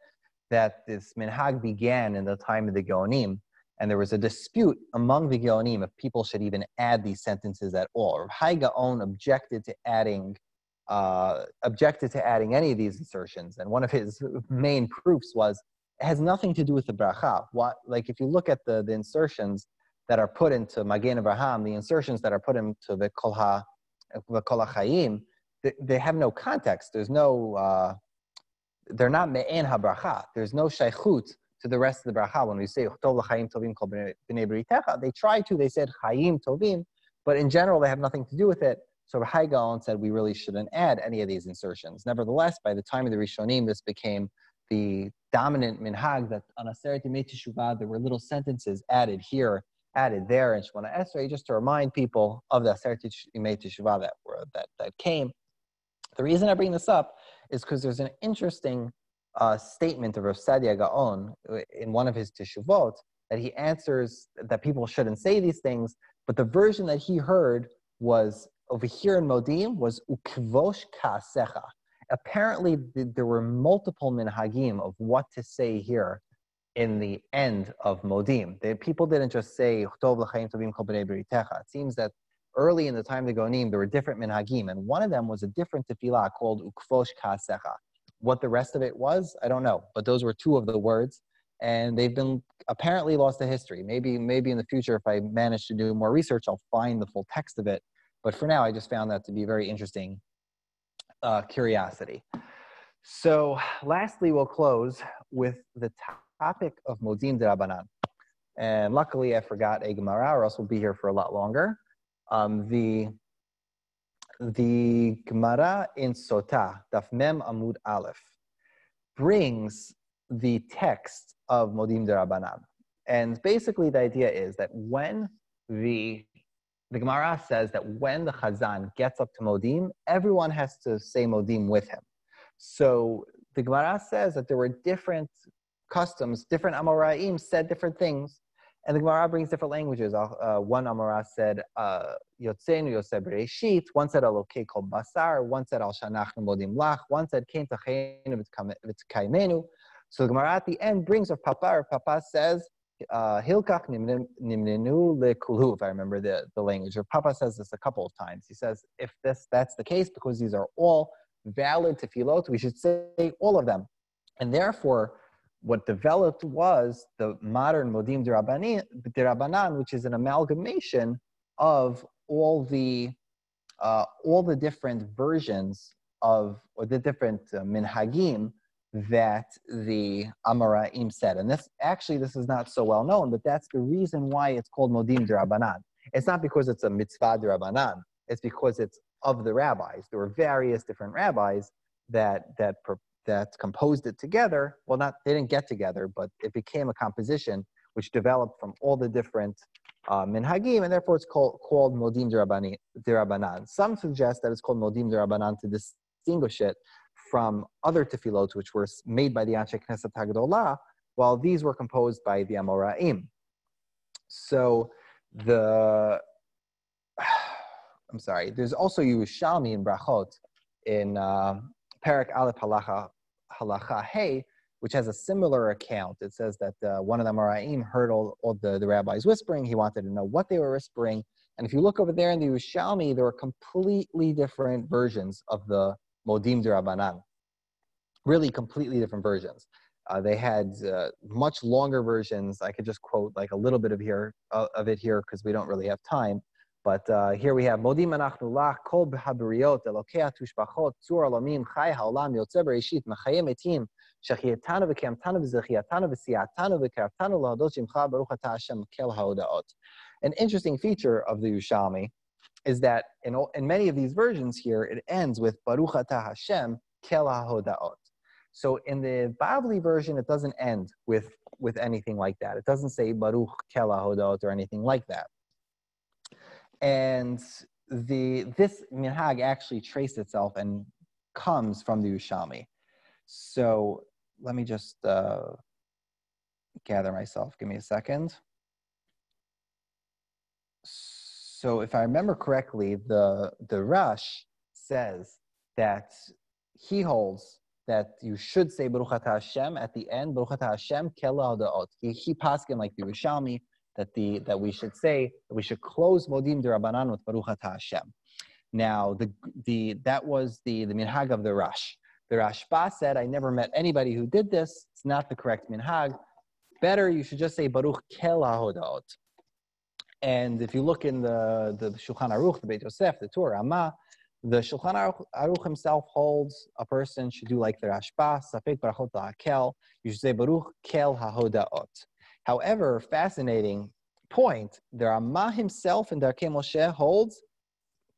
that this minhag began in the time of the Geonim, and there was a dispute among the Geonim if people should even add these sentences at all. Rav Hai Gaon objected to adding uh, objected to adding any of these insertions. And one of his main proofs was it has nothing to do with the bracha. What, like if you look at the, the insertions that are put into Magen Avraham, the insertions that are put into the kolha, Kol HaChaim, they, they have no context. There's no, uh, they're not me'en ha-bracha. There's no shaychut to the rest of the bracha. When we say Tov tovim kol b'nei they try to, they said chayim tovim, but in general they have nothing to do with it. So Hai Gaon said we really shouldn't add any of these insertions. Nevertheless, by the time of the Rishonim, this became the dominant minhag that on Aseret Yemei Teshuvah, there were little sentences added here, added there in Shemona Esrei, just to remind people of the Aseret Yemei Teshuvah that, were, that, that came. The reason I bring this up is because there's an interesting uh, statement of Rav Sadia Gaon uh, in one of his Teshuvot that he answers that people shouldn't say these things, but the version that he heard was over here in Modim was ukvosh kaasecha. Apparently, there were multiple minhagim of what to say here in the end of Modim. The people didn't just say It seems that early in the time of the Geonim, there were different minhagim, and one of them was a different tefillah called ukvosh kaasecha. What the rest of it was, I don't know, but those were two of the words and they've been apparently lost to history. Maybe maybe in the future, if I manage to do more research, I'll find the full text of it. But for now, I just found that to be very interesting uh, curiosity. So, lastly, we'll close with the topic of Modim de Rabbanan. And luckily, I forgot a Gemara, or else we'll be here for a lot longer. Um, the the Gemara in Sota, Daf Mem Amud Aleph, brings the text of Modim de Rabbanan. And basically, the idea is that when the the Gemara says that when the Chazan gets up to Modim, everyone has to say Modim with him. So the Gemara says that there were different customs, different Amoraim said different things, and the Gemara brings different languages. Uh, one Amora said uh, Yotzenu Yoseb Reishit, one said Alokei Kol Basar, one said Al Shanachnu Modim Lach, one said Kein Tachenu V'Tkaimenu. So the Gemara at the end brings of Papa, or Papa says, uh, Hilkach nimnenu lekulu, if I remember the, the language. Or Papa says this a couple of times. He says, if this that's the case, because these are all valid tefillot, we should say all of them. And therefore, what developed was the modern Modim Dirabanan, which is an amalgamation of all the uh, all the different versions of or the different uh, minhagim that the Amoraim said. And this actually, this is not so well known, but that's the reason why it's called Modim Rabbanan. It's not because it's a mitzvah Rabbanan. It's because it's of the rabbis. There were various different rabbis that that that composed it together. Well, not they didn't get together, but it became a composition which developed from all the different uh, minhagim, and therefore it's called called Modim Rabbanan. Some suggest that it's called Modim Rabbanan to distinguish it from other tefillot, which were made by the Anshe Knesset Hagdolah, while these were composed by the Amoraim. So the, I'm sorry, there's also Yerushalmi in Brachot in uh, Perak Aleph Halacha, Halacha Hey, which has a similar account. It says that uh, one of the Amoraim heard all, all the, the rabbis whispering. He wanted to know what they were whispering. And if you look over there in the Yerushalmi, there are completely different versions of the Modim Rabbanan. Really completely different versions. Uh, they had uh, much longer versions. I could just quote like a little bit of here uh, of it here because we don't really have time. But uh, here we have Modim anachnu lach kol b'haberiot elokei tushbachot tzur alamim chai haolam yotze bereshit mechayim etim shechiyatanu v'kiyamtanu v'zechiyatanu v'siyatanu v'kartanu lahadot shimcha baruch atah Hashem kel haodaot. An interesting feature of the Yerushalmi is that in, in many of these versions here, it ends with Baruch Atah Hashem Kel HaHodaot. So in the Bavli version, it doesn't end with, with anything like that. It doesn't say Baruch Kel HaHodaot or anything like that. And the, this minhag actually traced itself and comes from the Yerushalmi. So let me just uh, gather myself. Give me a second. So if I remember correctly, the the Rosh says that he holds that you should say Baruch Hashem at the end, Baruch Hashem Kela Daot. He he paskin like the Yerushalmi that the that we should say that we should close Modim Rabbanan with Baruch Atah Hashem. Now the the that was the the minhag of the Rash. The Rashba said, I never met anybody who did this. It's not the correct minhag. Better, you should just say Baruch Kel HaHodaot. And if you look in the, the Shulchan Aruch, the Beit Yosef, the Torah Ramah, the Shulchan Aruch, himself holds a person should do like the Rashba, Safek Barachot Ha'kel, you should say Baruch Kel HaHodaot. However, fascinating point, the Rama himself in Darkei Moshe holds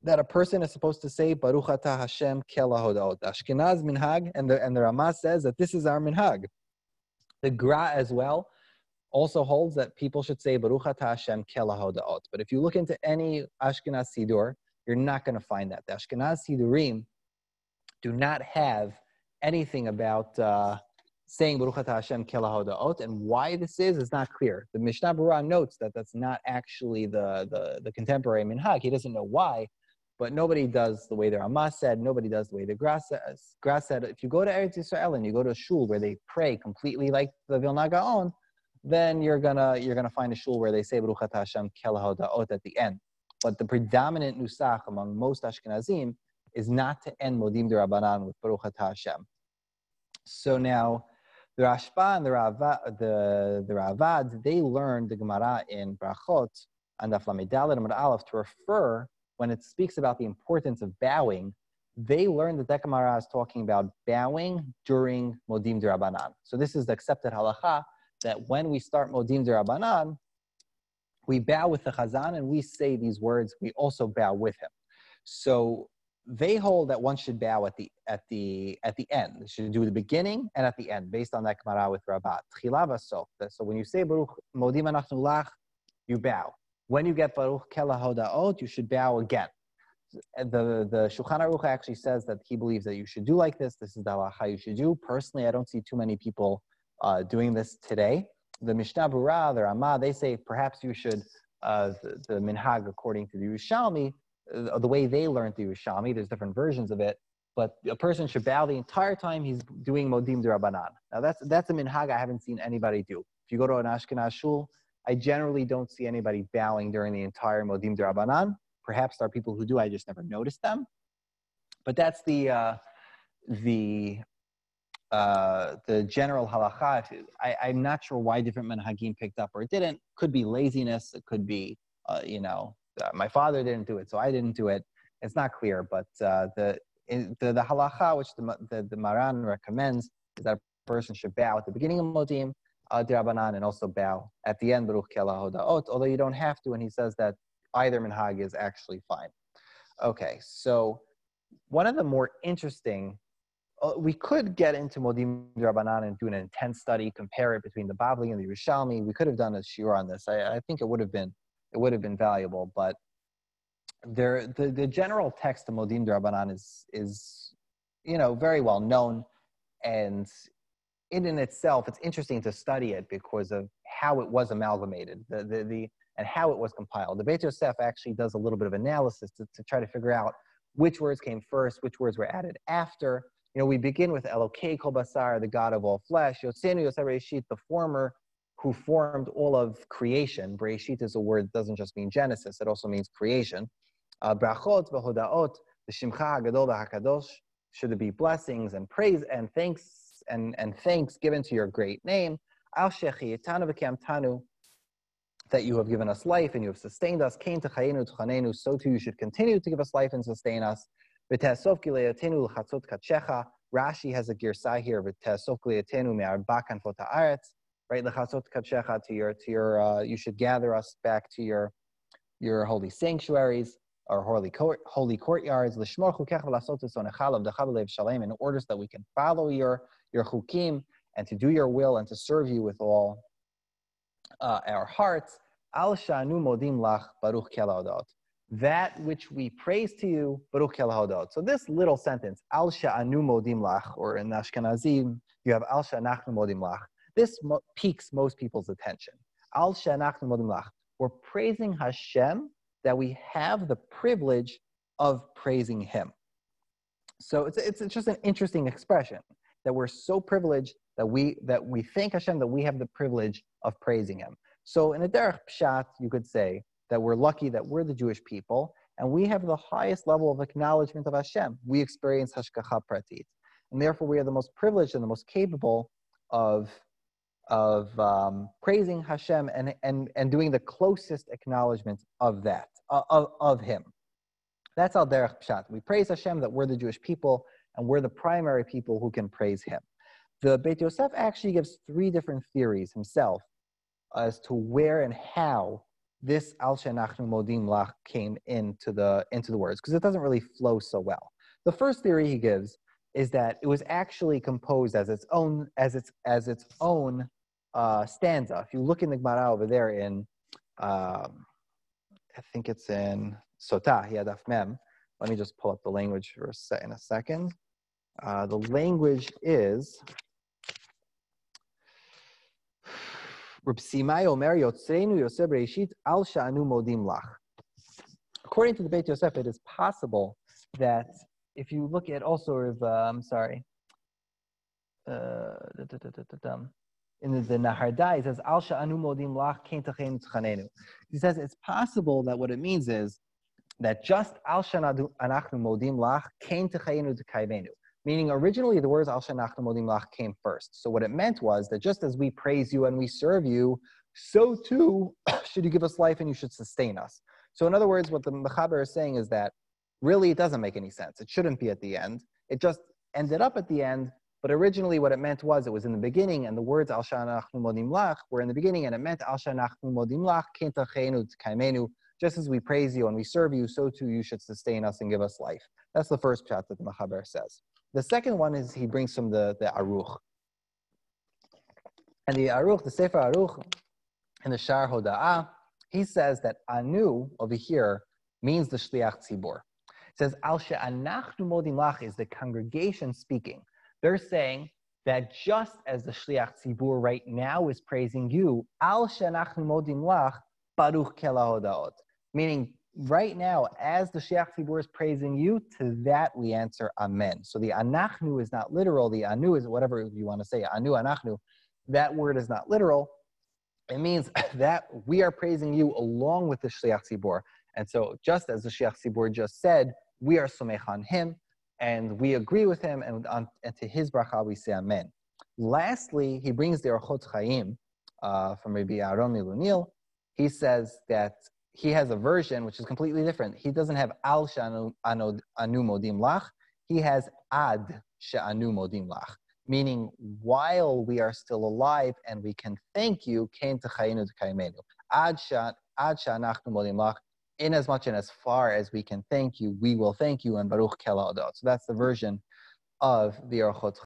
that a person is supposed to say Baruch Atah Hashem Kelahodaot. Ashkenaz minhag, and the and the Ramah says that this is our minhag. The Gra as well also holds that people should say Baruch Atah Hashem Kelahodaot. But if you look into any Ashkenaz Sidur, you're not going to find that. The Ashkenaz Sidurim do not have anything about uh, saying Baruch Atah Hashem Kelahodaot, and why this is is not clear. The Mishnah Berurah notes that that's not actually the, the, the contemporary minhag. He doesn't know why, but nobody does the way the Ramah said, nobody does the way the Gra said. If you go to Eretz Yisrael and you go to a shul where they pray completely like the Vilna Gaon, then you're gonna you're gonna find a shul where they say Baruch Hashem Kelahodaot at the end. But the predominant nusach among most Ashkenazim is not to end Modim de Rabbanan with Baruch Hashem. So now the Rashba and the Ravad, the, the Ravad, they learned the Gemara in Brachot and Daf Lamed and Aleph to refer when it speaks about the importance of bowing, they learned that Dekamara is talking about bowing during Modim Rabbanan. So this is the accepted halacha that when we start Modim Rabbanan, we bow with the Chazan and we say these words, we also bow with him. So they hold that one should bow at the at the at the end. They should do the beginning and at the end, based on that Gemara with Rabat. So when you say Baruch Modim Anachnu Lach, you bow. When you get Baruch Kela you should bow again. The, the Shulchan Aruch actually says that he believes that you should do like this. This is the halacha you should do. Personally, I don't see too many people uh, doing this today. The Mishnah Berurah, the Ramah, they say perhaps you should, uh, the, the Minhag, according to the Yerushalmi, the way they learned the Yerushalmi, there's different versions of it, but a person should bow the entire time he's doing Modim Rabbanan. Now that's, that's a Minhag I haven't seen anybody do. If you go to an Ashkenaz shul, I generally don't see anybody bowing during the entire Modim Drabanan. Perhaps there are people who do, I just never noticed them. But that's the, uh, the, uh, the general halacha. I, I'm not sure why different menhagim picked up or didn't. Could be laziness. It could be, uh, you know, uh, my father didn't do it, so I didn't do it. It's not clear, but uh, the, the, the halacha which the, the, the Maran recommends is that a person should bow at the beginning of Modim Dirabanan and also bow at the end, Baruch although you don't have to, and he says that either minhag is actually fine. Okay, so one of the more interesting, uh, we could get into Modim Dirabanan and do an intense study, compare it between the Bavli and the Yerushalmi. We could have done a shiur on this. I, I think it would have been it would have been valuable, but there the, the general text of Modim Dirabanan is is you know very well known and in and itself, it's interesting to study it because of how it was amalgamated, the, the, the, and how it was compiled. The Beit Yosef actually does a little bit of analysis to, to try to figure out which words came first, which words were added after. You know, we begin with Elokei Kol Basar, the God of all flesh, Yosenu Yosef Reshit, the former who formed all of creation. Breshit is a word that doesn't just mean Genesis, it also means creation. Uh, brachot v'hodaot, the Shimcha HaGadol v'HaKadosh, should be blessings and praise and thanks and, and thanks given to your great name. Al tanu that you have given us life and you have sustained us. Kain techayenu tchanenu, so too you should continue to give us life and sustain us. V'te'asov gileatenu l'chatzot kachecha. Rashi has a girsai here. V'te'asov gileatenu me'arbakan fota'aretz. Right, l'chatzot kachecha to your to your. Uh, you should gather us back to your your holy sanctuaries or holy court, holy courtyards. L'shmor chukech v'lasot shalem in order that we can follow your your chukim, and to do your will and to serve you with all uh, our hearts. Al shanu modim lach baruch kelahodot. That which we praise to you, baruch kelahodot. So this little sentence, al sha'anu modim lach, or in Ashkenazim, you have al sha'nachnu modim lach. This mo- piques most people's attention. Al. We're praising Hashem that we have the privilege of praising Him. So it's, it's, just an interesting expression that we're so privileged that we that we thank Hashem that we have the privilege of praising Him. So in a derech pshat, you could say that we're lucky that we're the Jewish people and we have the highest level of acknowledgement of Hashem. We experience hashgacha pratit, and therefore we are the most privileged and the most capable of of um, praising Hashem and, and, and doing the closest acknowledgement of that, of, of Him. That's al derech pshat. We praise Hashem that we're the Jewish people and we're the primary people who can praise him. The Beit Yosef actually gives three different theories himself as to where and how this al shenachnu modim lach came into the into the words because it doesn't really flow so well. The first theory he gives is that it was actually composed as its own as its as its own uh, stanza. If you look in the Gemara over there in, um, I think it's in Sotah, Yadaf Mem. Let me just pull up the language for a se- in a second. Uh, the language is According to the Beit Yosef, it is possible that if you look at also, uh, I'm sorry, uh, in the, the Nahardai, it says, Al sha'anu modim lach He says it's possible that what it means is that just Al sha'anachnu modim lach kein techayenu Meaning originally the words Al sha'anachnu modim lach came first. So what it meant was that just as we praise you and we serve you, so too should you give us life and you should sustain us. So in other words, what the Mechaber is saying is that really it doesn't make any sense. It shouldn't be at the end. It just ended up at the end, but originally what it meant was it was in the beginning, and the words al shanachnu modim lach were in the beginning, and it meant al shanachnu modim lach kintachenu kaimenu. Just as we praise you and we serve you, so too you should sustain us and give us life. That's the first chat that the Mechaber says. The second one is he brings from the, the Aruch. And the Aruch, the Sefer Aruch, in the Shar Hoda'ah, he says that Anu over here means the Shliach Tzibor. Says, Al she'anachnu modim lach is the congregation speaking. They're saying that just as the Shliach Tzibur right now is praising you, Al she'anachnu modim lach baruch. Meaning, right now, as the Shliach Tzibur is praising you, to that we answer Amen. So the anachnu is not literal. The anu is whatever you want to say. Anu, anachnu. That word is not literal. It means that we are praising you along with the Shliach Tzibur. And so, just as the Shliach Tzibur just said, we are somech on him, and we agree with him, and, on, and to his bracha we say amen. Lastly, he brings the Orchot Chaim uh, from Rabbi Aaron MiLunel. He says that he has a version which is completely different. He doesn't have al shanu anu modim lach. He has ad she'anu modim lach, meaning while we are still alive and we can thank you, came to chayinu kaimenu. Ad she'anachnu modim lach in as much and as far as we can thank you, we will thank you, and Baruch Kel So that's the version of the Orchot